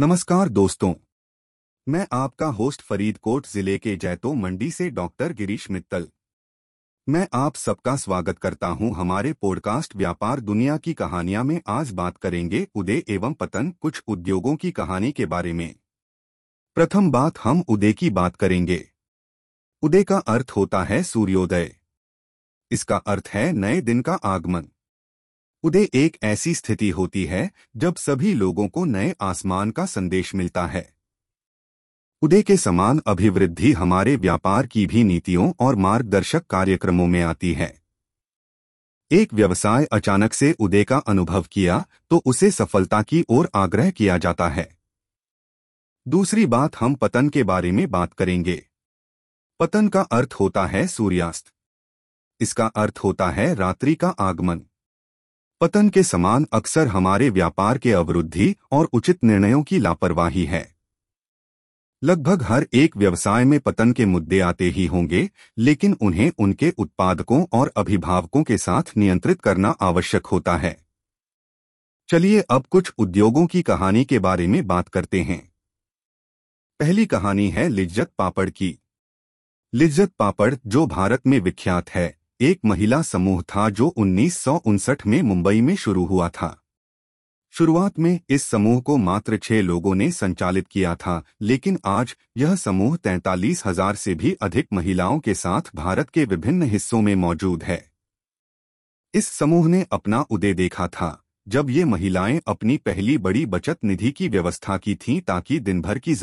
नमस्कार दोस्तों। मैं आपका होस्ट फरीदकोट ज़िले के जैतो मंडी से डॉक्टर गिरीश मित्तल। मैं आप सबका स्वागत करता हूँ हमारे पॉडकास्ट व्यापार दुनिया की कहानियाँ में। आज बात करेंगे उदय एवं पतन कुछ उद्योगों की कहानी के बारे में। प्रथम बात हम उदय की बात करेंगे। उदय का अर्थ होता है सूर्योदय। इसका अर्थ है नए दिन का आगमन। उदय एक ऐसी स्थिति होती है जब सभी लोगों को नए आसमान का संदेश मिलता है। उदय के समान अभिवृद्धि हमारे व्यापार की भी नीतियों और मार्गदर्शक कार्यक्रमों में आती है। एक व्यवसाय अचानक से उदय का अनुभव किया तो उसे सफलता की ओर आग्रह किया जाता है। दूसरी बात हम पतन के बारे में बात करेंगे। पतन का अर्थ होता है सूर्यास्त। इसका अर्थ होता है रात्रि का आगमन। पतन के समान अक्सर हमारे व्यापार के अवरुद्धि और उचित निर्णयों की लापरवाही है। लगभग हर एक व्यवसाय में पतन के मुद्दे आते ही होंगे, लेकिन उन्हें उनके उत्पादकों और अभिभावकों के साथ नियंत्रित करना आवश्यक होता है। चलिए अब कुछ उद्योगों की कहानी के बारे में बात करते हैं। पहली कहानी है लिज्जत पापड़ की। लिज्जत पापड़, जो भारत में विख्यात है एक महिला समूह था जो उन्नीस सौ उनसठ में मुंबई में शुरू हुआ था। शुरुआत में इस समूह को मात्र छह लोगों ने संचालित किया था, लेकिन आज यह समूह तैंतालीस हज़ार से भी अधिक महिलाओं के साथ भारत के विभिन्न हिस्सों में मौजूद है। इस समूह ने अपना उदय देखा था, जब ये महिलाएँ अपनी पहली बड़ी बचत निधि की व्यवस्था की थीं ताकि दिन भर की